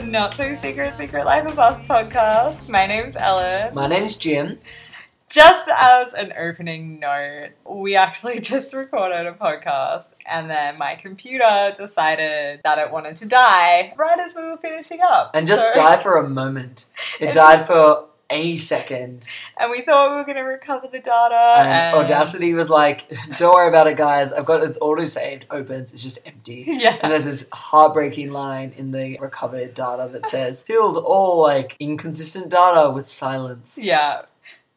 Hi, welcome to the Not So Secret Secret Life of Us podcast. My name's Ellen. My name's Jim. Just as an opening note, we actually just recorded a podcast and then my computer decided that it wanted to die right as we were finishing up. And just So- die for a moment. It It died just- for a second. And we thought we were going to recover the data. And Audacity was like, don't worry about it, guys. I've got it auto saved, opens, it's just empty. Yeah. And there's this heartbreaking line in the recovered data that says, filled all like inconsistent data with silence. Yeah,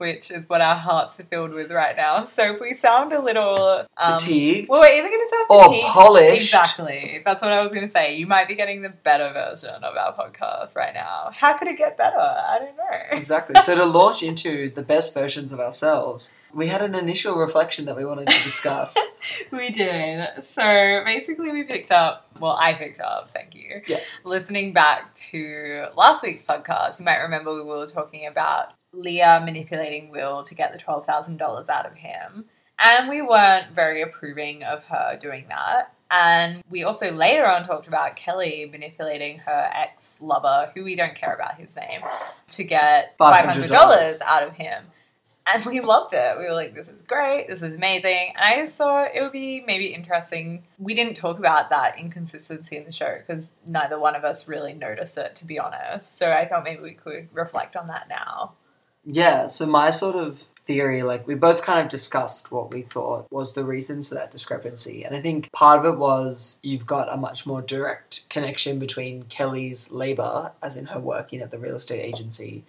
which is what our hearts are filled with right now. So if we sound a little um, Fatigued. well, we're either going to sound Or fatigued- polished. Exactly. That's what I was going to say. You might be getting the better version of our podcast right now. How could it get better? I don't know. Exactly. So to launch into the best versions of ourselves, we had an initial reflection that we wanted to discuss. we did. So basically, we picked up. Well, I picked up. Thank you. Yeah. Listening back to last week's podcast, you might remember we were talking about Leah manipulating Will to get the twelve thousand dollars out of him, and we weren't very approving of her doing that. And we also later on talked about Kelly manipulating her ex lover, who we don't care about his name, to get five hundred dollars out of him. And we loved it. We were like, this is great, this is amazing. And I just thought it would be maybe interesting. We didn't talk about that inconsistency in the show because neither one of us really noticed it, to be honest. So I thought maybe we could reflect on that now. Yeah, so my sort of theory, like we both kind of discussed what we thought was the reasons for that discrepancy. And I think part of it was you've got a much more direct connection between Kelly's labor, as in her working at the real estate agency,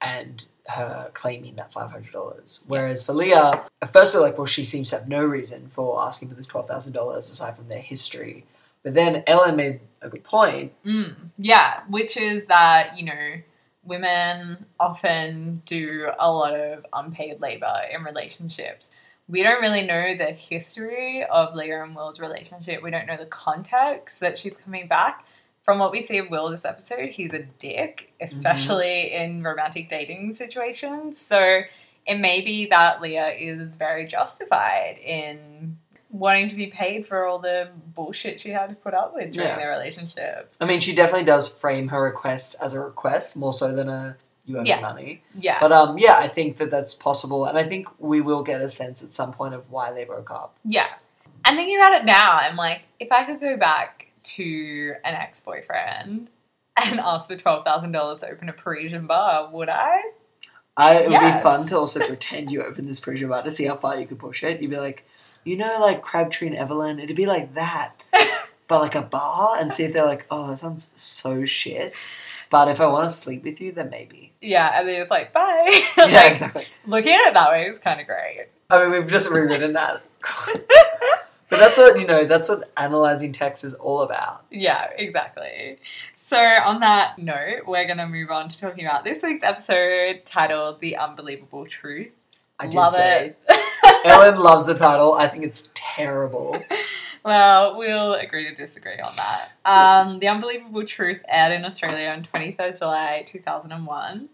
and her claiming that $500. Whereas for Leah, at first we're like, well, she seems to have no reason for asking for this $12,000 aside from their history. But then Ellen made a good point. Mm, yeah, which is that, you know, women often do a lot of unpaid labor in relationships. We don't really know the history of Leah and Will's relationship. We don't know the context that she's coming back. From what we see of Will this episode, he's a dick, mm-hmm. especially in romantic dating situations. So it may be that Leah is very justified in wanting to be paid for all the bullshit she had to put up with during Yeah. their relationship. I mean, she definitely does frame her request as a request more so than a you owe me Yeah. money. Yeah. But um, yeah, I think that that's possible, and I think we will get a sense at some point of why they broke up. Yeah. And thinking about it now, I'm like, if I could go back to an ex boyfriend and ask for $12,000 to open a Parisian bar, would I? I, it would Yes. be fun to also pretend you open this Parisian bar to see how far you could push it. You'd be like, you know, like Crabtree and Evelyn, it'd be like that, but like a bar, and see if they're like, oh, that sounds so shit. But if I want to sleep with you, then maybe. yeah. And then it's like, bye. Yeah, Like, exactly. Looking at it that way is kind of great. I mean, we've just rewritten that. but that's what you know. That's what analyzing text is all about. Yeah, exactly. So, on that note, we're going to move on to talking about this week's episode titled The Unbelievable Truth. I did Love say. it. Ellen loves the title. I think it's terrible. Well, we'll agree to disagree on that. Um, the Unbelievable Truth aired in Australia on 23rd July 2001.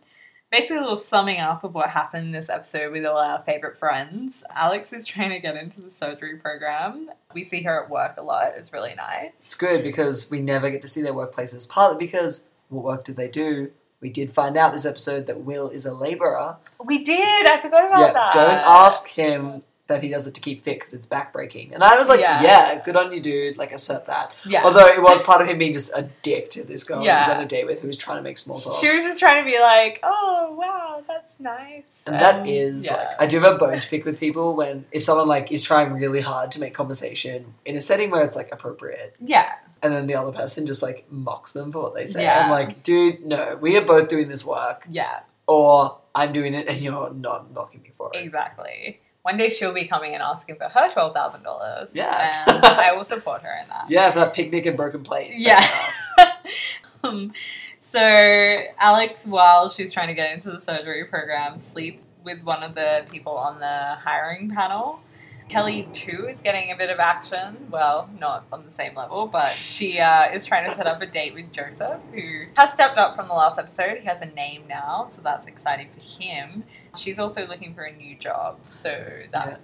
Basically, a little summing up of what happened in this episode with all our favourite friends. Alex is trying to get into the surgery program. We see her at work a lot. It's really nice. It's good because we never get to see their workplaces. Partly because what work did they do? We did find out this episode that Will is a labourer. We did. I forgot about Yeah, that. don't ask him that he does it to keep fit because it's backbreaking. And I was like, Yeah. yeah. good on you, dude. Like, assert that. Yeah. Although it was part of him being just a dick to this girl he was on a date with who was trying to make small talk. She was just trying to be like, oh, wow, that's nice. And that is yeah. like I do have a bone to pick with people when if someone like is trying really hard to make conversation in a setting where it's like appropriate, Yeah. And then the other person just like mocks them for what they say. Yeah. I'm like, dude, no, we are both doing this work, Yeah. or I'm doing it and you're not mocking me for it. Exactly. One day she'll be coming and asking for her twelve thousand dollars. Yeah. and I will support her in that. Yeah, for that picnic and broken plate. Yeah. um, so Alex, while she's trying to get into the surgery program, sleeps with one of the people on the hiring panel. Kelly too is getting a bit of action. Well, not on the same level, but she uh, is trying to set up a date with Joseph, who has stepped up from the last episode. He has a name now, so that's exciting for him. She's also looking for a new job, so that's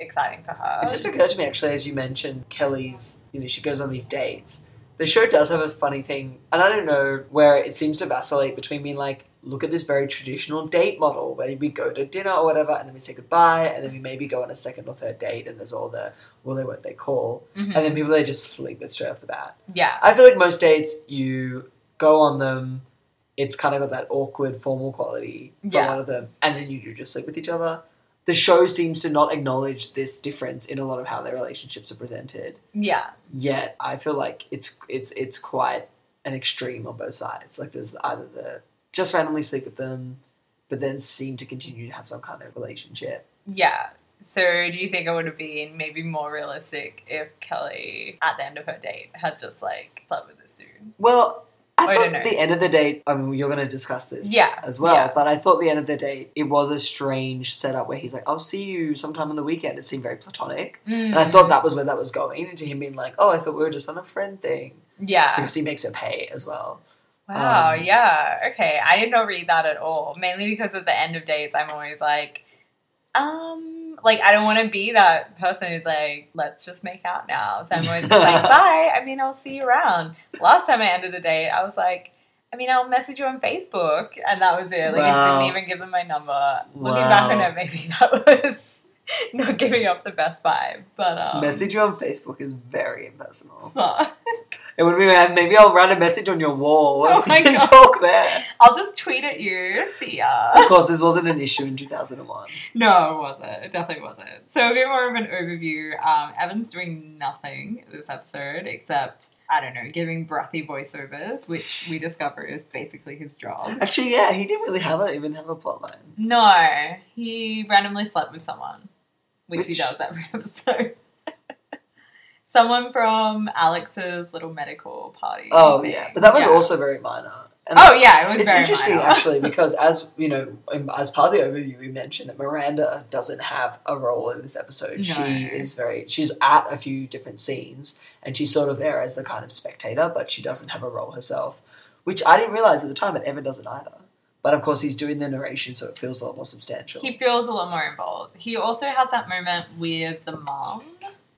exciting for her. It just occurred to me actually as you mentioned Kelly's, you know, she goes on these dates. The show does have a funny thing, and I don't know where it seems to vacillate between being like, look at this very traditional date model where we go to dinner or whatever, and then we say goodbye, and then we maybe go on a second or third date, and there's all the will they won't they call, Mhm. and then people they just sleep with straight off the bat. yeah, I feel like most dates you go on them, it's kind of got that awkward formal quality for Yeah. a lot of them, and then you do just sleep with each other. The show seems to not acknowledge this difference in a lot of how their relationships are presented. yeah, Yet I feel like it's it's it's quite an extreme on both sides. Like there's either the just randomly sleep with them, but then seem to continue to have some kind of relationship. yeah. So, do you think it would have been maybe more realistic if Kelly, at the end of her date, had just like slept with this dude? Well, I thought don't the end of the date. I mean, you're going to discuss this, Yeah, as well. yeah. But I thought the end of the date, it was a strange setup where he's like, "I'll see you sometime on the weekend." It seemed very platonic, and I Mm. thought that was where that was going into him being like, "Oh, I thought we were just on a friend thing," yeah. because he makes her pay as well. Wow, Um, yeah. Okay. I did not read that at all. Mainly because at the end of dates I'm always like, um like I don't want to be that person who's like, let's just make out now. So I'm always just like, bye. I mean I'll see you around. Last time I ended a date, I was like, I mean I'll message you on Facebook and that was it. Like Wow. I didn't even give them my number. Looking back on it, maybe that was not giving off the best vibe. But um Message you on Facebook is very impersonal. huh. It would be maybe I'll write a message on your wall Oh and we can God. talk there. I'll just tweet at you. See ya. Of course, this wasn't an issue in 2001. No, it wasn't. It definitely wasn't. So a bit more of an overview. Um, Evan's doing nothing this episode except I don't know, giving breathy voiceovers, which we discover is basically his job. Actually, yeah, he didn't really have a, even have a plotline. No, he randomly slept with someone, which, he Which- does every episode. someone from Alex's little medical party. Oh thing. yeah, but that was Yeah. also very minor. And Oh yeah, it was it's very interesting minor. actually because as you know, as part of the overview, we mentioned that Miranda doesn't have a role in this episode. She is very she's at a few different scenes and she's sort of there as the kind of spectator, but she doesn't have a role herself, which I didn't realize at the time. But Evan doesn't either. But of course, he's doing the narration, so it feels a lot more substantial. He feels a lot more involved. He also has that moment with the mom.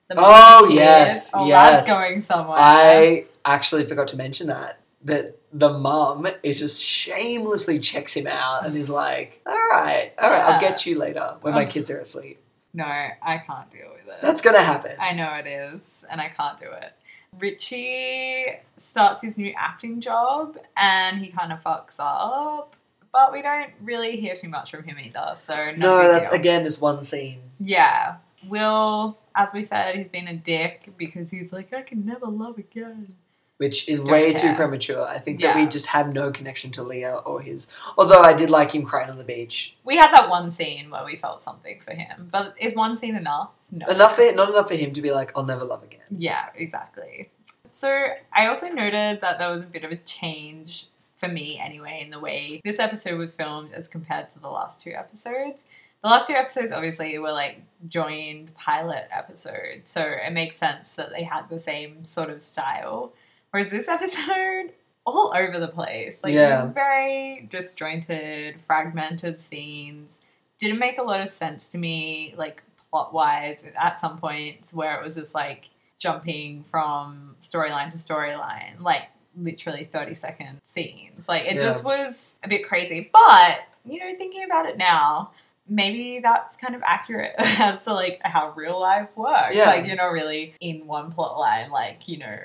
The mom Oh, yes, oh, yes. that's going somewhere. I actually forgot to mention that that the mum is just shamelessly checks him out and is like, "All right, all right, I'll get you later when my Oh. kids are asleep." no, I can't deal with it. That's gonna happen. I know it is, and I can't do it. Richie starts his new acting job, and he kind of fucks up. But we don't really hear too much from him either, so no, that's deal. again just one scene. Yeah. Will, as we said, he's been a dick because he's like, I can never love again. Which is Don't way care. too premature. I think that we just have no connection to Leah or his. Although I did like him crying on the beach. We had that one scene where we felt something for him, but is one scene enough? No. Enough, for, not enough for him to be like, "I'll never love again." Yeah, exactly. So I also noted that there was a bit of a change for me anyway in the way this episode was filmed as compared to the last two episodes. The last two episodes obviously were like joined pilot episodes, so it makes sense that they had the same sort of style. Whereas this episode, all over the place. Like Yeah. very disjointed, fragmented scenes. Didn't make a lot of sense to me, like plot wise, at some points where it was just like jumping from storyline to storyline, like literally 30 second scenes. Like it Yeah. just was a bit crazy. But, you know, thinking about it now, maybe that's kind of accurate as to like how real life works. Yeah. Like you're not really in one plot line, like, you know,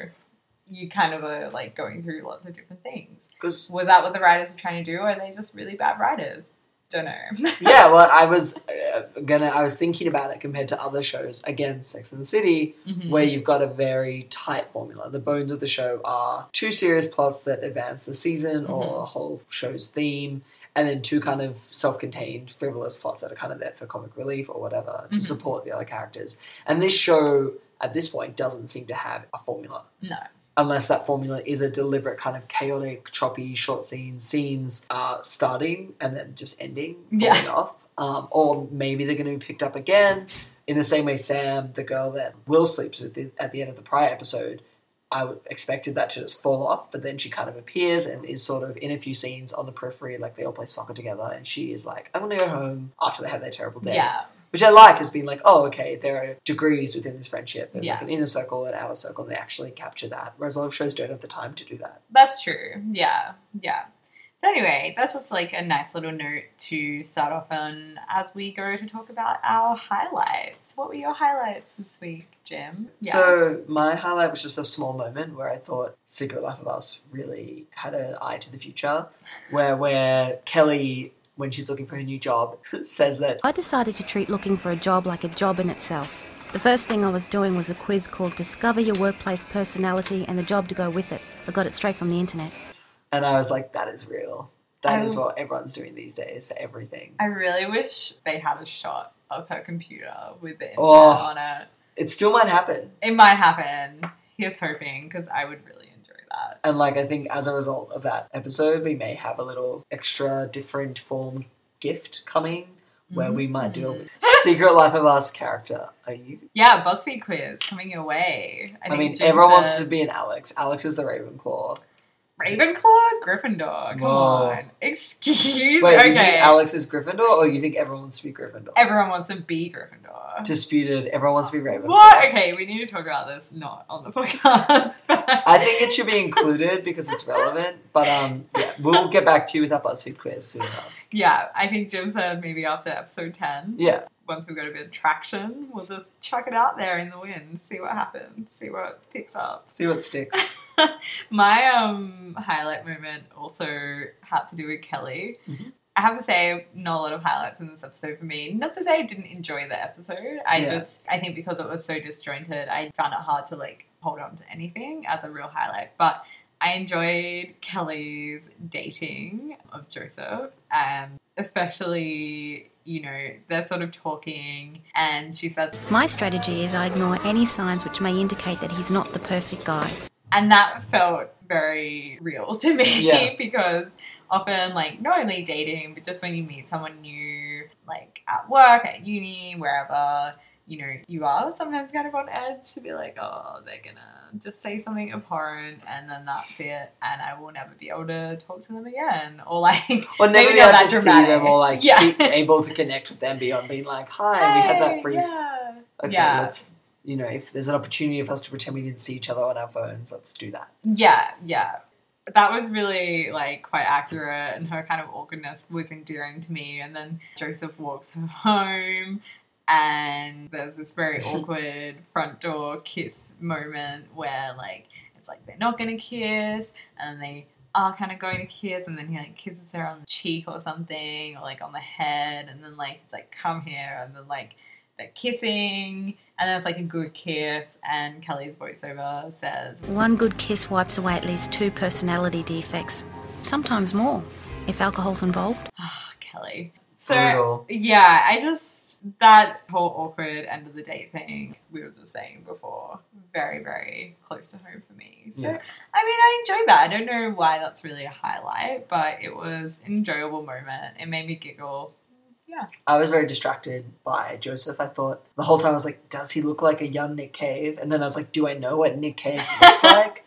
you kind of are like going through lots of different things. Because Was that what the writers are trying to do? Or are they just really bad writers? Don't know. yeah, well, I was uh, gonna. I was thinking about it compared to other shows. Again, Sex and the City, Mhm. where you've got a very tight formula. The bones of the show are two serious plots that advance the season or Mhm. a whole show's theme, and then two kind of self-contained, frivolous plots that are kind of there for comic relief or whatever to Mhm. support the other characters. And this show, at this point, doesn't seem to have a formula. No. Unless that formula is a deliberate kind of chaotic, choppy, short scenes, scenes uh, starting and then just ending, Yeah. off. Um, or maybe they're going to be picked up again in the same way Sam, the girl that Will sleeps with at the end of the prior episode, I expected that to just fall off, but then she kind of appears and is sort of in a few scenes on the periphery, like they all play soccer together, and she is like, "I'm gonna go home" after they have their terrible day. Yeah. Which I like as being like, oh, okay, there are degrees within this friendship. There's like an inner circle, an outer circle, and they actually capture that. Whereas a lot of shows don't have the time to do that. That's true. Yeah, yeah. So anyway, that's just like a nice little note to start off on as we go to talk about our highlights. What were your highlights this week, Jim? So my highlight was just a small moment where I thought Secret Life of Us really had an eye to the future, where where Kelly, when she's looking for her new job, says that I decided to treat looking for a job like a job in itself. The first thing I was doing was a quiz called Discover Your Workplace Personality and the job to go with it. I got it straight from the internet. And I was like, that is real. That is I- what everyone's doing these days for everything. I really wish they had a shot of her computer with the internet Oh. on it. It still might happen. It might happen. Here's hoping because I would really enjoy that. And like I think as a result of that episode, we may have a little extra different formed gift coming where we might do Mm-hmm. a Secret Life of Us character. Are you? Yeah, BuzzFeed quiz coming your way. I, I, mean, everyone wants to be an Alex. Alex is the Ravenclaw. Ravenclaw, Gryffindor. Come Whoa. on, excuse. Me. Wait, okay, you think Alex is Gryffindor, or you think everyone wants to be Gryffindor? everyone wants to be Gryffindor. Disputed. Everyone wants to be Ravenclaw. What? Okay, we need to talk about this not on the podcast. but- I think it should be included because it's relevant. But um, yeah, we'll get back to you with our BuzzFeed quiz soon enough. yeah, I think Jim said maybe after episode ten. Yeah, Once we've got a bit of traction, we'll just chuck it out there in the wind, see what happens, see what picks up. see what sticks. My um highlight moment also had to do with Kelly. Mhm. I have to say, not a lot of highlights in this episode for me. Not to say I didn't enjoy the episode. I Yeah. just, I think because it was so disjointed, I found it hard to like hold on to anything as a real highlight. But I enjoyed Kelly's dating of Joseph, and especially, you know, they're sort of talking, and she says, My strategy is I ignore any signs which may indicate that he's not the perfect guy. And that felt very real to me Yeah. because often, like, not only dating, but just when you meet someone new, like at work, at uni, wherever, you know, you are sometimes kind of on edge to be like, oh, they're gonna just say something abhorrent and then that's it, and I will never be able to talk to them again. Or, like, Or never maybe be able to see them or like Yeah. be able to connect with them beyond being like, hi, we had that brief. Yeah. Okay, Yeah. let's you know, if there's an opportunity for us to pretend we didn't see each other on our phones, let's do that. Yeah, yeah. That was really like quite accurate and her kind of awkwardness was endearing to me. And then Joseph walks her home and there's this very awkward front door kiss moment where like it's like they're not gonna kiss and they are kind of going to kiss and then he like kisses her on the cheek or something or like on the head and then like it's like come here and then like they're kissing and then it's like a good kiss and Kelly's voiceover says One good kiss wipes away at least two personality defects, sometimes more, if alcohol's involved. Oh, Kelly. So Brutal. yeah, I just that whole awkward end of the date thing we were just saying before, very very close to home for me. So Yeah. I mean, I enjoyed that. I don't know why that's really a highlight, but it was an enjoyable moment. It made me giggle. Yeah, I was very distracted by Joseph. I thought the whole time I was like, does he look like a young Nick Cave? And then I was like, do I know what Nick Cave looks like?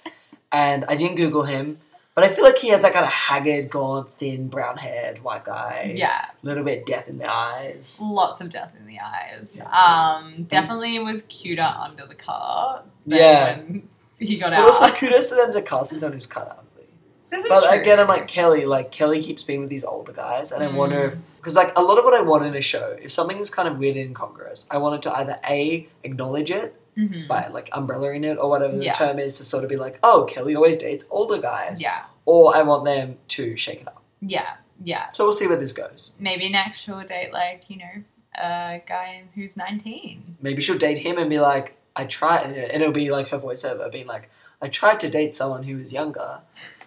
And I didn't Google him, but I feel like he has that kind of haggard, gaunt, thin, brown haired white guy. yeah. A little bit death in the eyes. Lots of death in the eyes. Yeah. Um, definitely was cuter under the car. than Yeah. when he got But out. But also kudos to them to cast him he's cut ugly. this is But true. again, I'm like Kelly. Like Kelly keeps being with these older guys, and I wonder Mm. if because like a lot of what I want in a show, if something is kind of weird and incongruous, I want it to either a acknowledge it Mhm. by like umbrellaing it or whatever the Yeah. term is to sort of be like, oh, Kelly always dates older guys, yeah, or I want them to shake it up. yeah, yeah. So we'll see where this goes. maybe next she'll date like you know a guy who's 19 Maybe she'll date him and be like, I tried, and it'll be like her voiceover being like, I tried to date someone who was younger.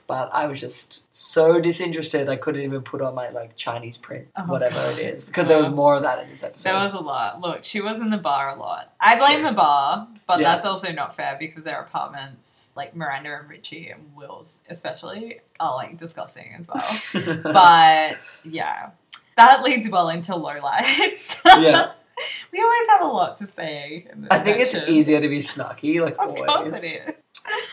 But I was just so disinterested, I couldn't even put on my like Chinese print, Oh, whatever God. it is, because there was more of that in this episode. there was a lot look she was in the bar a lot i blame Sure. the bar but Yeah. that's also not fair because their apartments like miranda and richie and will's especially are like disgusting as well but yeah that leads well into lowlights yeah, we always have a lot to say I think it's easier to be snarky, like of always. course it is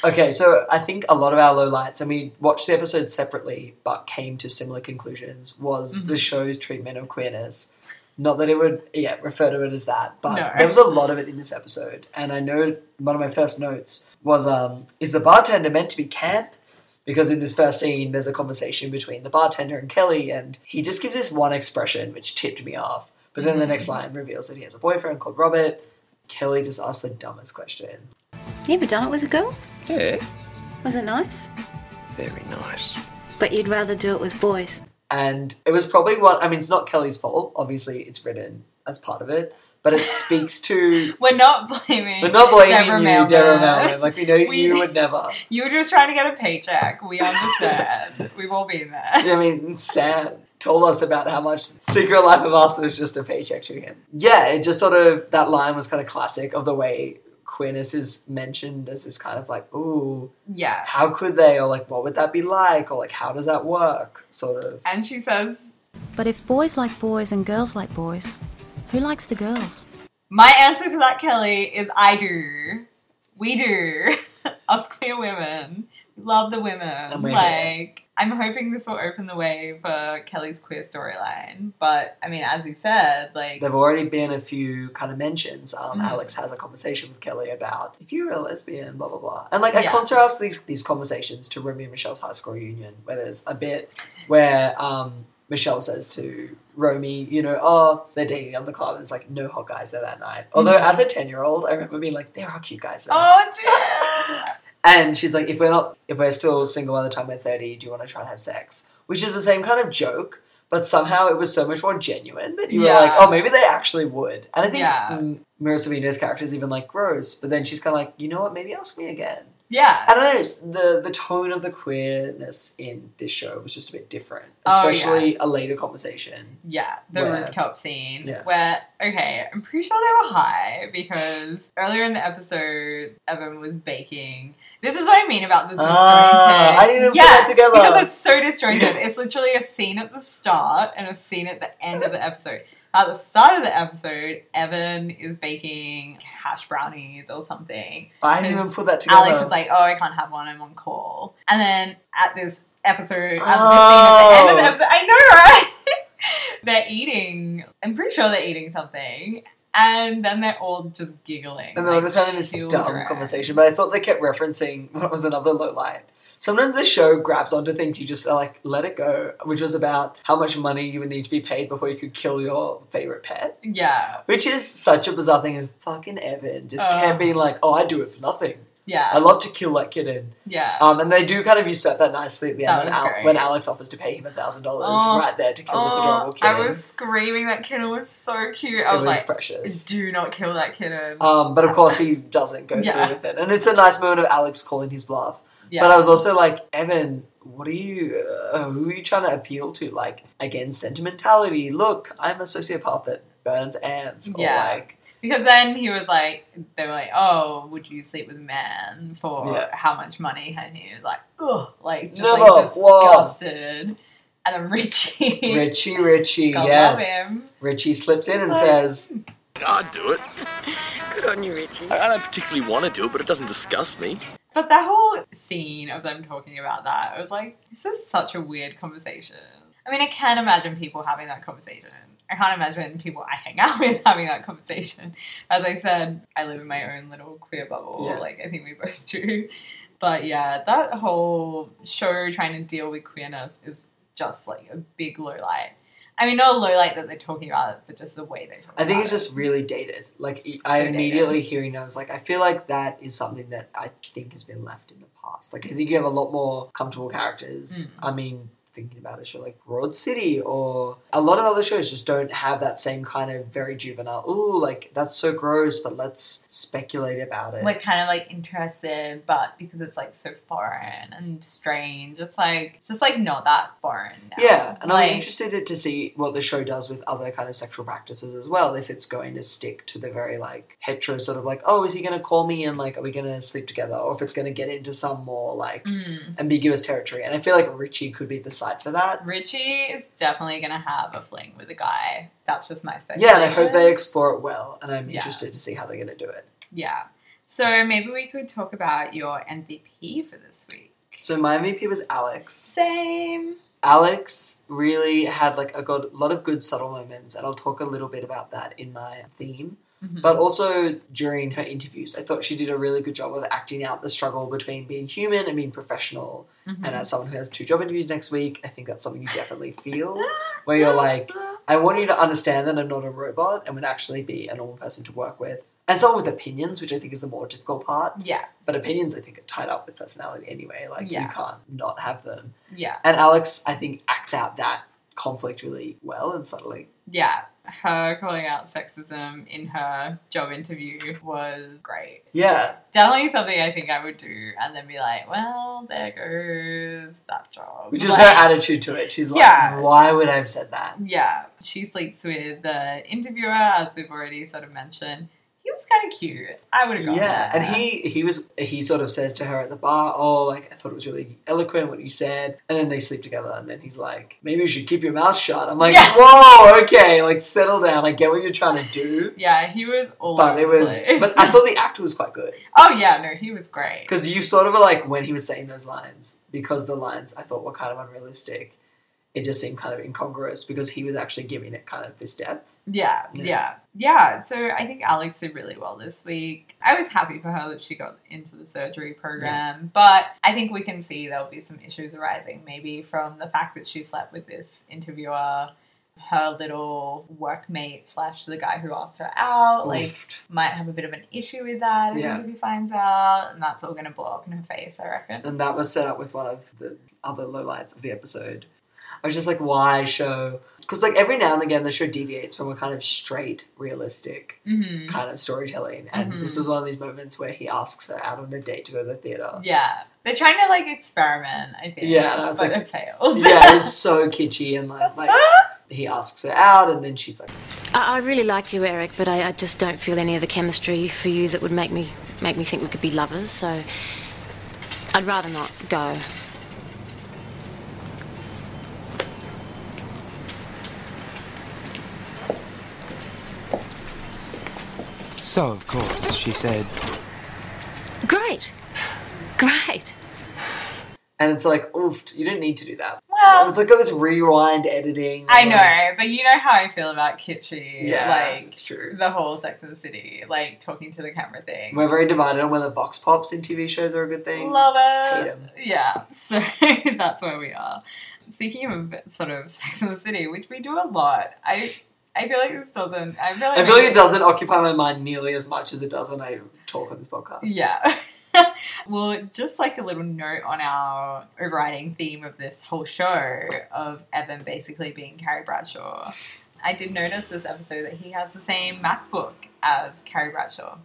Okay, so I think a lot of our lowlights, and we watched the episode separately, but came to similar conclusions, was Mhm. the show's treatment of queerness. Not that it would, yeah, refer to it as that, but No. there was a lot of it in this episode. And I know one of my first notes was, um, is the bartender meant to be camp? Because in this first scene, there's a conversation between the bartender and Kelly, and he just gives this one expression which tipped me off. But then the next line reveals that he has a boyfriend called Robert. Kelly just asks the dumbest question. You ever done it with a girl? Yeah, Was it nice? very nice. But you'd rather do it with boys. And it was probably one, I mean, it's not Kelly's fault. Obviously, it's written as part of it, but it speaks to. We're not blaming. We're not blaming Deborah you, Mailman. Deborah Mailman. Like, we know We- you would never. You were just trying to get a paycheck. We understand. We've all been there. I mean, Sam told us about how much Secret Life of Us was just a paycheck to him. Yeah, it just sort of, that line was kind of classic of the way queerness is mentioned as this kind of like, ooh, Yeah. how could they? Or like, what would that be like? Or like, how does that work? Sort of. And she says, But if boys like boys and girls like boys, who likes the girls? My answer to that, Kelly, is I do. We do. Us queer women. We love the women. And like, I'm hoping this will open the way for Kelly's queer storyline. But, I mean, as you said, like, There've already been a few kind of mentions. Um, Mhm. Alex has a conversation with Kelly about if you're a lesbian, blah blah blah. And like I contrast these these conversations to Romy and Michelle's high school reunion, where there's a bit where um, Michelle says to Romy, you know, oh, they're dating on the club, and it's like no hot guys there that night. Although Mhm. as a ten year old, I remember being like, there are cute guys there. oh, dear. And she's like, if we're not, if we're still single by the time we're 30, do you want to try and have sex? Which is the same kind of joke, but somehow it was so much more genuine that you Yeah. were like, oh, maybe they actually would. And I think Yeah. Mira Sorvino's character is even like, gross, but then she's kind of like, you know what, maybe ask me again. Yeah. I don't know, the, the tone of the queerness in this show was just a bit different, Oh, especially a later conversation. Yeah, the Where- rooftop scene Yeah. where okay, I'm pretty sure they were high because earlier in the episode, Evan was baking. This is what I mean about the disjointed. Ah, I didn't put yeah, that together. because it's so disjointed. It's literally a scene at the start and a scene at the end of the episode. At the start of the episode, Evan is baking hash brownies or something. I didn't even put that together. Alex is like, "Oh, I can't have one. I'm on call." And then at this episode, at Oh. the scene at the end of the episode, I know, right? they're eating. I'm pretty sure they're eating something, and then they're all just giggling. And they're like just having this dumb children. conversation, but I thought they kept referencing what was another low light. Sometimes the show grabs onto things you just are like, let it go, which was about how much money you would need to be paid before you could kill your favorite pet. Yeah, Which is such a bizarre thing, and fucking Evan just uh. can't be like, oh, I do it for nothing. Yeah, I love to kill that kitten. yeah. Um, and they do kind of usurp that nicely at the end when, Al- when Alex offers to pay him a thousand dollars Oh. right there to kill this Oh, adorable I kitten. was screaming. That kitten was so cute. I it was, was like, precious. "Do not kill that kitten." Um, but of course he doesn't go Yeah. through with it, and it's a nice moment of Alex calling his bluff. yeah, But I was also like, Evan, what are you? Uh, who are you trying to appeal to? Like, again, sentimentality. Look, I'm a sociopath that burns ants. Or Yeah. like, Because then he was like, they were like, oh, would you sleep with a man for Yeah. how much money? And he was like, ugh, like just Never, like whoa. disgusted. And then Richie, Richie, Richie, God yes. love him. Richie slips in and says, I'd do it. Good on you, Richie. I I don't particularly want to do it, but it doesn't disgust me. But that whole scene of them talking about that, I was like, this is such a weird conversation. I mean, I can't imagine people having that conversation. I can't imagine people I hang out with having that conversation. As I said, I live in my own little queer bubble. Yeah. Like, I think we both do. But yeah, that whole show trying to deal with queerness is just like a big low light. I mean, not a low light that they're talking about it, but just the way they talk I think it's it. just really dated. Like, e- I So dated. immediately hearing that, I was like, I feel like that is something that I think has been left in the past. Like, I think you have a lot more comfortable characters. Mm. I mean, thinking about a show like Broad City or a lot of other shows just don't have that same kind of very juvenile, ooh, like, that's so gross, but let's speculate about it. we're kind of like interested, but because it's like so foreign and strange, it's like it's just like not that foreign. Now. Yeah, and like, I'm interested to see what the show does with other kind of sexual practices as well. If it's going to stick to the very like hetero sort of like, oh, is he going to call me and like, are we going to sleep together? Or if it's going to get into some more like Mm. ambiguous territory. And I feel like Richie could be the for that. Richie is definitely gonna have a fling with a guy. That's just my speculation. Yeah, and I hope they explore it well. And I'm Yeah. interested to see how they're going to do it. Yeah. So maybe we could talk about your MVP for this week. So my MVP was Alex. Same. Alex really had like a good, lot of good subtle moments, and I'll talk a little bit about that in my theme. Mhm. But also during her interviews, I thought she did a really good job of acting out the struggle between being human and being professional. Mhm. And as someone who has two job interviews next week, I think that's something you definitely feel, where you're like, I want you to understand that I'm not a robot and would actually be a normal person to work with. And someone with opinions, which I think is the more difficult part. yeah, But opinions, I think, are tied up with personality anyway. Like, Yeah. you can't not have them. yeah, And Alex, I think, acts out that conflict really well and subtly. yeah. Her calling out sexism in her job interview was great. Yeah. Definitely something I think I would do, and then be like, "Well, there goes that job." Which is Like- her attitude to it. She's like, Yeah. why would I have said that? Yeah, she sleeps with the interviewer, as we've already sort of mentioned. Kind of cute. I would have gone Yeah, there. and he he was he sort of says to her at the bar, "Oh, like I thought it was really eloquent what you said," and then they sleep together, and then he's like, "Maybe you should keep your mouth shut." I'm like, Yeah. "Whoa, okay, like settle down. I get what you're trying to do." Yeah, he was all But it was, place. but I thought the actor was quite good oh yeah, no, he was great. because you sort of were like when he was saying those lines because the lines I thought were kind of unrealistic. It just seemed kind of incongruous because he was actually giving it kind of this depth. Yeah, Yeah. yeah, yeah. So I think Alex did really well this week. I was happy for her that she got into the surgery program, but I think we can see there'll be some issues arising, maybe from the fact that she slept with this interviewer, her little workmate slash the guy who asked her out. Like, Oof. might have a bit of an issue with that. Yeah. if he finds out, and that's all going to blow up in her face. I reckon. and that was set up with one of the other lowlights of the episode. I was just like, why show? Because like every now and again, the show deviates from a kind of straight, realistic hmm kind of storytelling, and Mhm. this was one of these moments where he asks her out on a date to go to the theater. Yeah, they're trying to like experiment. I think. Yeah, and I was but like- it fails. yeah, it was so kitschy, and like, like he asks her out, and then she's like, I, I really like you, Eric, but I, I just don't feel any of the chemistry for you that would make me make me think we could be lovers. So I'd rather not go. So, of course, she said, Great, great. and it's like, oof, you didn't need to do that. Well- it's like all this rewind editing. I know, like- but you know how I feel about kitschy. Yeah, like it's true. the whole Sex and the City, like talking to the camera thing. We're very divided on whether vox pops in TV shows are a good thing. Love it. Hate 'em. Yeah, so that's where we are. Speaking of sort of Sex and the City, which we do a lot, I I feel like this doesn't. I feel like I feel like it doesn't occupy my mind nearly as much as it does when I talk on this podcast. Yeah. well, just like a little note on our overriding theme of this whole show of Evan basically being Carrie Bradshaw. I did notice this episode that he has the same MacBook as Carrie Bradshaw.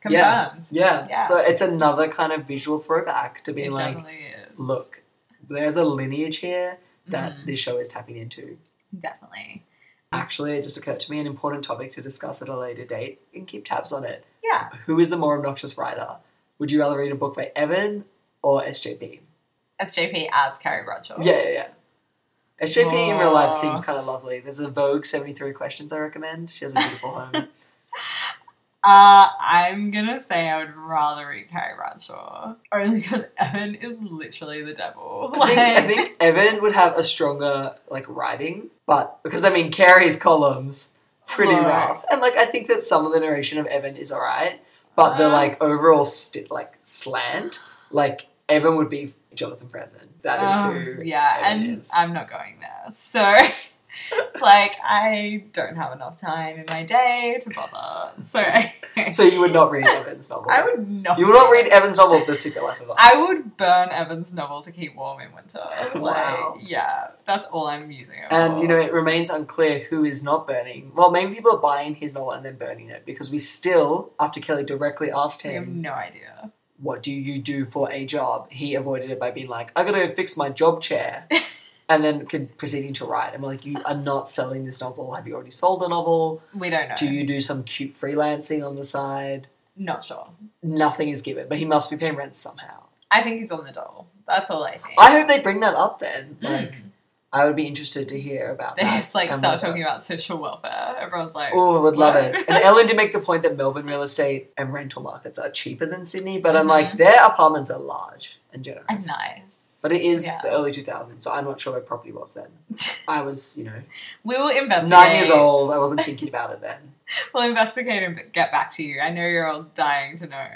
Confirmed. Yeah. Yeah. So it's another kind of visual throwback to being it like, look, there's a lineage here that Mhm. this show is tapping into. Definitely. Actually, it just occurred to me an important topic to discuss at a later date and keep tabs on it. Yeah. Who is the more obnoxious writer? Would you rather read a book by Evan or SJP? SJP as Carrie Bradshaw. Yeah, yeah, yeah. SJP in real life seems kind of lovely. There's a Vogue 73 Questions I recommend. She has a beautiful home. Uh, I'm gonna say I would rather read Carrie Bradshaw. Only because Evan is literally the devil. I think, I think Evan would have a stronger like writing, but because I mean Carrie's columns pretty Right. rough, and like I think that some of the narration of Evan is alright, but the Uh. like overall sti like slant, like Evan would be Jonathan Franzen. That is Um, who yeah, Evan and is. I'm not going there. So, like, I don't have enough time in my day to bother. So, so you would not read Evan's novel. I would not. You would not read Evan's novel, The Secret Life of Us. I would burn Evan's novel to keep warm in winter. Wow. Yeah, that's all I'm using it And for. you know, it remains unclear who is not burning. Well, maybe people are buying his novel and then burning it because we still, after Kelly directly asked I have him, no idea. "What do you do for a job?" He avoided it by being like, "I gotta fix my job chair," and then proceeding to write. I'm like, "You are not selling this novel. Have you already sold the novel? We don't know. Do you do some cute freelancing on the side?" Not sure. Nothing is given, but he must be paying rent somehow. I think he's on the dole. That's all I think. I hope they bring that up then. Mm. Like, I would be interested to hear about They that. just like start talking about social welfare. Everyone's like, Oh, I would love it. And Ellen did make the point that Melbourne real estate and rental markets are cheaper than Sydney, but I'm like, their apartments are large and generous. I'm nice. But it is Yeah. the early 2000s, so I'm not sure where property was then. I was, you know, We will investigate. nine years old. I wasn't thinking about it then. We'll investigate and get back to you. I know you're all dying to know.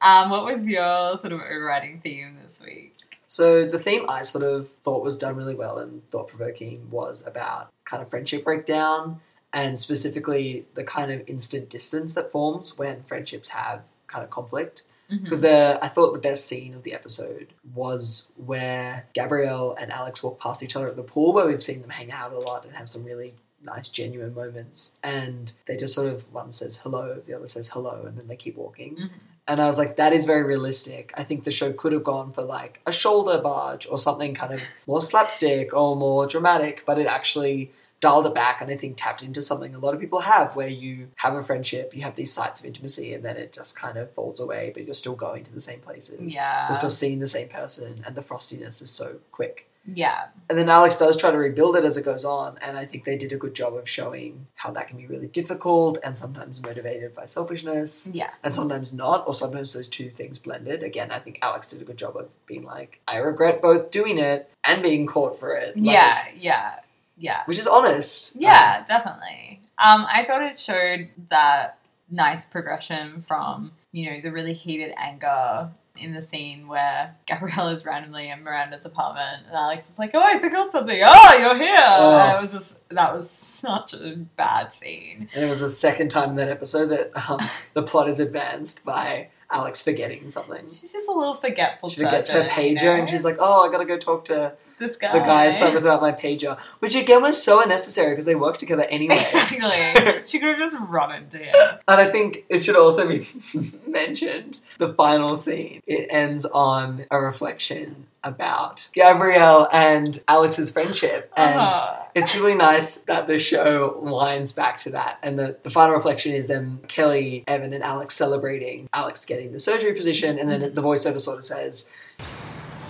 Um, what was your sort of overriding theme this week? So the theme I sort of thought was done really well and thought provoking was about kind of friendship breakdown and specifically the kind of instant distance that forms when friendships have kind of conflict. Mm-hmm. Because the I thought the best scene of the episode was where Gabrielle and Alex walk past each other at the pool, where we've seen them hang out a lot and have some really nice, genuine moments. And they just sort of one says hello, the other says hello, and then they keep walking. Mm-hmm. And I was like, that is very realistic. I think the show could have gone for like a shoulder barge or something kind of more slapstick or more dramatic, but it actually dialed it back and I think tapped into something a lot of people have where you have a friendship, you have these sites of intimacy, and then it just kind of falls away, but you're still going to the same places. Yeah. You're still seeing the same person, and the frostiness is so quick. Yeah. And then Alex does try to rebuild it as it goes on, and I think they did a good job of showing how that can be really difficult and sometimes motivated by selfishness Yeah. and sometimes not, or sometimes those two things blended. Again, I think Alex did a good job of being like, I regret both doing it and being caught for it. Like, yeah. Yeah. Yeah. Which is honest. Yeah, definitely. Um, I thought it showed that nice progression from, you know, the really heated anger in the scene where Gabrielle is randomly in Miranda's apartment and Alex is like, Oh, I forgot something. Oh, you're here. Oh. And it was just that was such a bad scene. And it was the second time in that episode that um, the plot is advanced by Alex forgetting something. She's just a little forgetful. She forgets her person, you pager know? and she's like, oh, I gotta go talk to this guy. the guy with about my pager. Which again was so unnecessary because they work together anyway. Exactly. So- she could have just run into him. And I think it should also be mentioned the final scene. It ends on a reflection about Gabrielle and Alex's friendship. And Uh-huh. it's really nice that the show winds back to that. And the, the final reflection is them, Kelly, Evan, and Alex celebrating Alex getting the surgery position. And then the voiceover sort of says,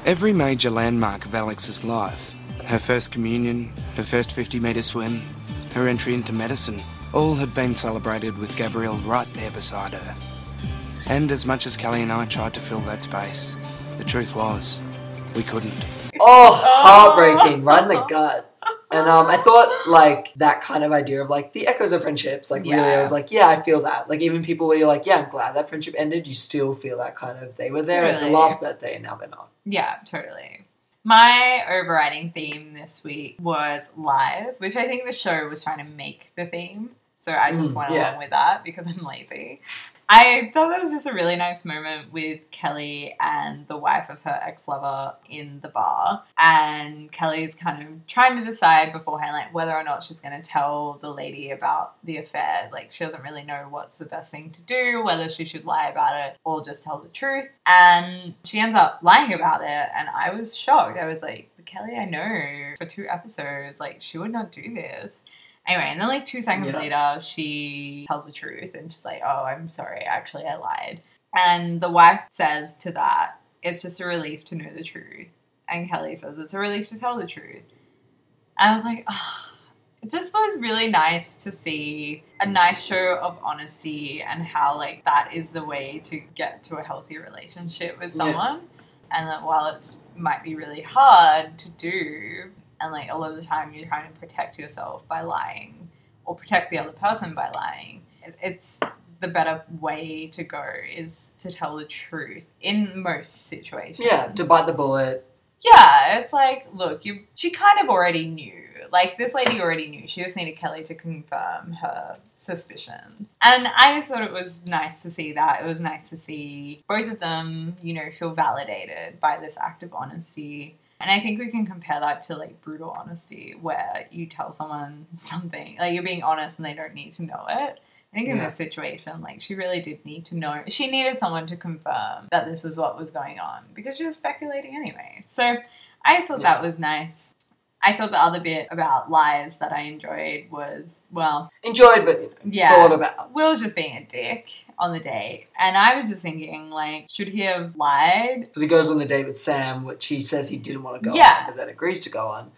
Every major landmark of Alex's life her first communion, her first 50 metre swim, her entry into medicine all had been celebrated with Gabrielle right there beside her. And as much as Kelly and I tried to fill that space, the truth was, we couldn't. Oh, heartbreaking, right in the gut. And um, I thought like that kind of idea of like the echoes of friendships, like really, I was like, yeah, I feel that. Like even people where you're like, yeah, I'm glad that friendship ended. You still feel that kind of they were there at the Totally. last birthday and now they're not. Yeah, totally. My overriding theme this week was lies, which I think the show was trying to make the theme. So I just Mm, went yeah. along with that because I'm lazy. I thought that was just a really nice moment with Kelly and the wife of her ex lover in the bar. And Kelly's kind of trying to decide beforehand, like, whether or not she's going to tell the lady about the affair. Like, she doesn't really know what's the best thing to do, whether she should lie about it or just tell the truth. And she ends up lying about it. And I was shocked. I was like, Kelly, I know for two episodes, like, she would not do this. Anyway, and then like two seconds Yeah. later, she tells the truth and she's like, "Oh, I'm sorry. Actually, I lied." And the wife says to that, "It's just a relief to know the truth." And Kelly says, "It's a relief to tell the truth." And I was like, oh, it just was really nice to see a nice show of honesty and how like that is the way to get to a healthy relationship with Yeah. someone. And that while it's might be really hard to do, and like a lot of the time you're trying to protect yourself by lying or protect the other person by lying, it's the better way to go is to tell the truth in most situations. Yeah, to bite the bullet. Yeah, it's like, look, you. She kind of already knew. Like this lady already knew. She just needed Kelly to confirm her suspicions, and I just thought it was nice to see that. It was nice to see both of them, you know, feel validated by this act of honesty. And I think we can compare that to like brutal honesty, where you tell someone something, like you're being honest and they don't need to know it. I think in this situation, like she really did need to know. She needed someone to confirm that this was what was going on because she was speculating anyway. So I thought Yeah. that was nice. I thought the other bit about lies that I enjoyed was, well, Enjoyed, but you know, yeah. thought about. Will's just being a dick on the date. And I was just thinking, like, should he have lied? Because he goes on the date with Sam, which he says he didn't want to go Yeah. on, but then agrees to go on.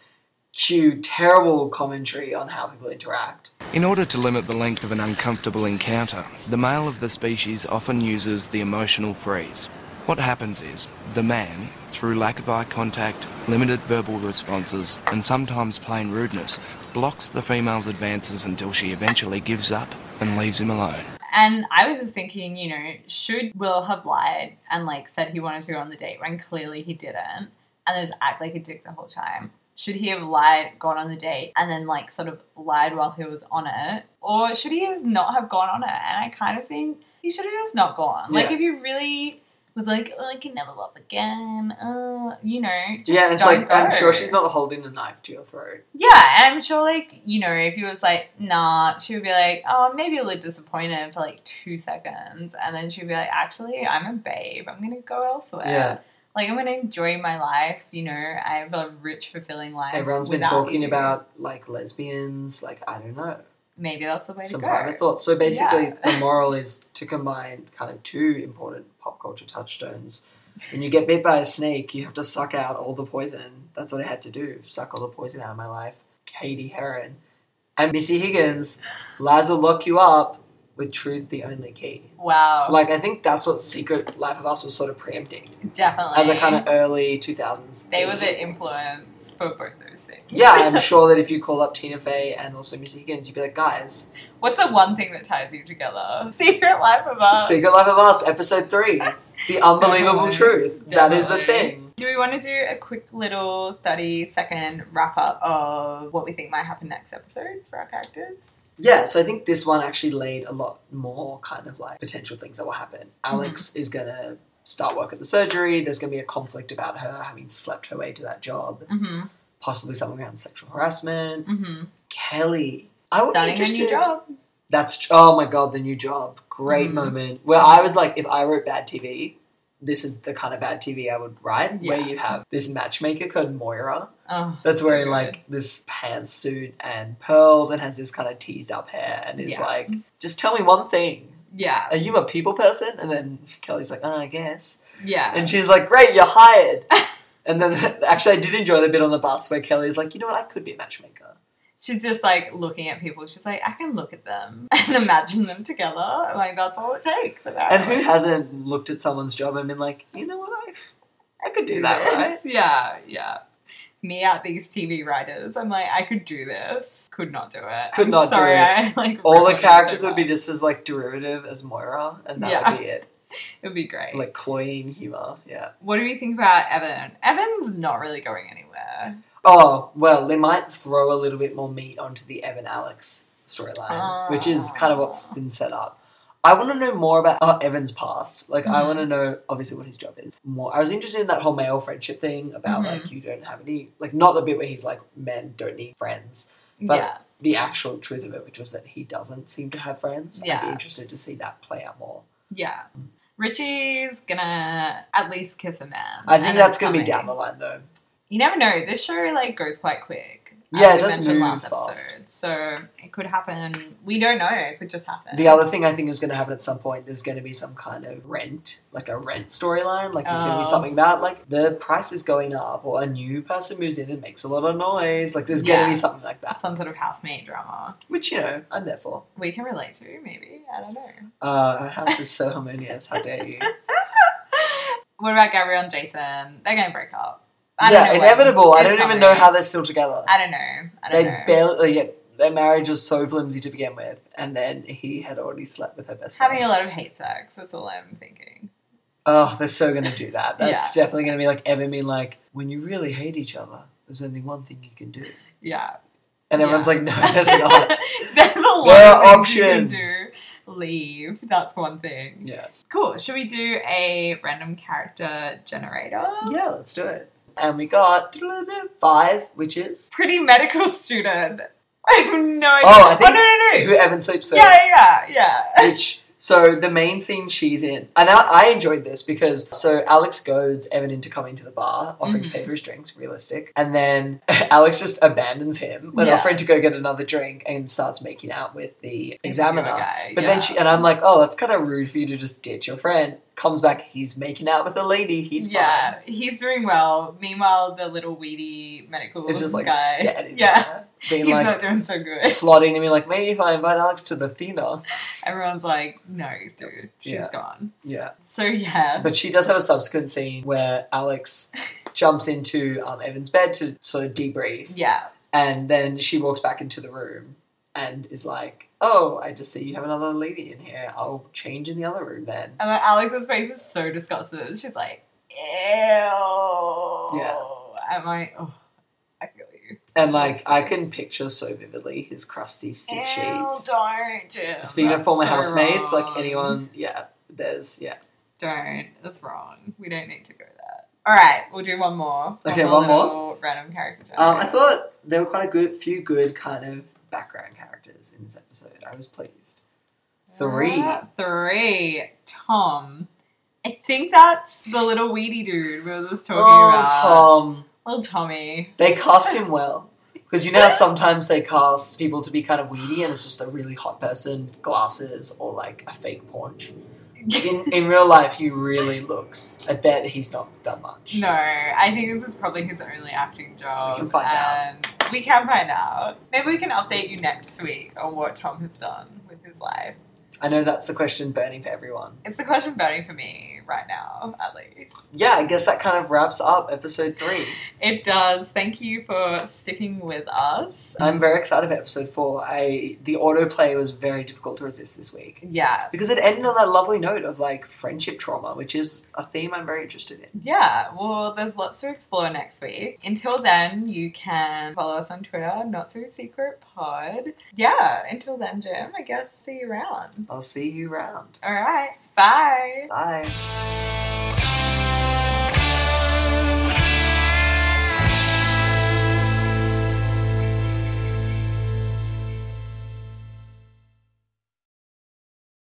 Cue terrible commentary on how people interact. In order to limit the length of an uncomfortable encounter, the male of the species often uses the emotional freeze. What happens is, the man, through lack of eye contact, limited verbal responses, and sometimes plain rudeness, blocks the female's advances until she eventually gives up and leaves him alone. And I was just thinking, you know, should Will have lied and like said he wanted to go on the date when clearly he didn't, and just act like a dick the whole time? Should he have lied, gone on the date, and then like sort of lied while he was on it, or should he just not have gone on it? And I kind of think he should have just not gone. Like Yeah. if you really was like, oh, I can never love again, uh, you know, yeah, and it's like I'm sure she's not holding a knife to your throat. Yeah, and I'm sure, like, you know, if he was like, nah, she would be like, oh, maybe a little disappointed for like two seconds. And then she'd be like, actually, I'm a babe. I'm going to go elsewhere. Yeah. Like, I'm going to enjoy my life. You know, I have a rich, fulfilling life. Everyone's been talking you. about like lesbians, like I don't know, Maybe that's the way some to go. private thoughts. So basically, Yeah. the moral is to combine kind of two important pop culture touchstones. When you get bit by a snake, you have to suck out all the poison. That's what I had to do: suck all the poison out of my life. Cady Heron and Missy Higgins, lies will lock you up with truth the only key. Wow. Like I think that's what Secret Life of Us was sort of preempting Definitely. as a kind of early two thousands. They were the influence for both those things. Yeah, I'm sure that if you call up Tina Fey and also Missy Higgins, you'd be like, guys, What's the one thing that ties you together? Secret Life of Us. Secret Life of Us, episode three, the unbelievable Definitely. truth. That is the thing. Do we want to do a quick little 30 second wrap up of what we think might happen next episode for our characters? Yeah, so I think this one actually laid a lot more kind of like potential things that will happen. Alex is gonna start work at the surgery. There's gonna be a conflict about her having slept her way to that job. Mm-hmm. Possibly something around sexual harassment. Mm-hmm. Kelly. I would be Starting a new job. That's oh my god, the new job. Great Mhm. moment. Where I was like, if I wrote bad TV, this is the kind of bad TV I would write. Where you have this matchmaker called Moira Oh, that's wearing so like this pantsuit and pearls and has this kind of teased up hair and is Yeah. like, just tell me one thing. yeah, Are you a people person? And then Kelly's like, oh, I guess. yeah. And she's like, great, you're hired. and then actually, I did enjoy the bit on the bus where Kelly's like, you know what, I could be a matchmaker. She's just like looking at people. She's like, I can look at them and imagine them together. Like that's all it takes. For that. And apparently. who hasn't looked at someone's job and been like, you know what, I, I could do that, this. right? Yeah, yeah. Me at these TV writers, I'm like, I could do this. Could not do it. Could I'm not do it. I, like All the characters so would be just as like derivative as Moira, and that Yeah. would be it. It would be great. Like cloying humor, yeah. what do we think about Evan? Evan's not really going anywhere. Oh, well, they might throw a little bit more meat onto the Evan Alex storyline, which is kind of what's been set up. I want to know more about uh, Evan's past. Like, I Mhm. want to know, obviously, what his job is. More. I was interested in that whole male friendship thing about, Mhm. like, you don't have any, like, not the bit where he's like, men don't need friends. But yeah, the actual truth of it, which was that he doesn't seem to have friends. I'd Yeah. be interested to see that play out more. yeah. Richie's gonna at least kiss a man. I think that's going to be down the line, though. You never know. This show like goes quite quick. Yeah, it does move fast. So it could happen. We don't know. It could just happen. The other thing I think is going to happen at some point, there's going to be some kind of rent, like a rent storyline. Like there's going to Oh. be something about like the price is going up, or a new person moves in and makes a lot of noise. Like there's going to be something like that, some sort of housemate drama. which you know I'm there for. We can relate to. Maybe I don't know. Uh, our house is so harmonious. How dare you? What about Gabrielle and Jason? They're gonna break up. I yeah, inevitable. I don't even know how they're still together. I don't know. I don't They know. barely. Yeah, their marriage was so flimsy to begin with, and then he had already slept with her best friend. Having a lot of hate sex. That's all I'm thinking. Oh, they're so going to do that. That's Yeah. definitely going to be like Evan being like, when you really hate each other, there's only one thing you can do. Yeah. And everyone's Yeah. like, no, there's not. There's a lot There of are you can options. do. Leave. That's one thing. yeah. Cool. Should we do a random character generator? Yeah, let's do it. And we got five, which is Pretty medical student. I have no idea. Oh, I think- oh no no who no. Evan sleeps with. Yeah yeah yeah. Which so the main scene she's in, and I, I enjoyed this because so Alex goads Evan into coming to the bar, offering to Mhm. pay for his drinks, realistic, and then Alex just abandons him when Yeah. offering to go get another drink and starts making out with the examiner. guy, but yeah. then she and I'm like, oh, that's kind of rude for you to just ditch your friend. Comes back, he's making out with a lady. He's yeah, fine. he's doing well. Meanwhile, the little weedy medical It's just like guy, standing yeah, there, being he's like not doing so good. plotting to me like, maybe if I invite Alex to the theater. Everyone's like, no, dude, she's Yeah. gone. Yeah. So yeah, But she does have a subsequent scene where Alex jumps into um, Evan's bed to sort of debrief. yeah, And then she walks back into the room and is like, Oh, I just see you have another lady in here. I'll change in the other room then. and Alex's face is so disgusted. She's like, ew. Yeah. I'm like, oh, I feel you. And like, I can picture so vividly his crusty stiff Ew, sheets. don't, Jim. Speaking of former so housemates, like anyone, yeah, there's, yeah. Don't. That's wrong. We don't need to go there. All right, we'll do one more. Okay, one more. Random character. Um, I thought there were quite a good few good kind of background characters in this episode. I was pleased. Three. Uh, three. Tom. I think that's the little weedy dude we were just talking Oh, about. Tom. Little Tommy. They cast him well. Because you know how sometimes they cast people to be kind of weedy and it's just a really hot person, glasses, or like a fake paunch. In, in real life, he really looks. I bet he's not done much. No, I think this is probably his only acting job. We can find and we can find out. Maybe we can update you next week on what Tom has done with his life. I know that's the question burning for everyone. It's the question burning for me right now, at least. Yeah, I guess that kind of wraps up episode three. It does. Thank you for sticking with us. I'm very excited for episode four. I the autoplay was very difficult to resist this week. Yeah. Because it ended on that lovely note of like friendship trauma, which is a theme I'm very interested in. Yeah, well, there's lots to explore next week. Until then, you can follow us on Twitter, Not So Secret Pod. Yeah, until then, Jim, I guess see you around. I'll see you around. All right, bye. Bye.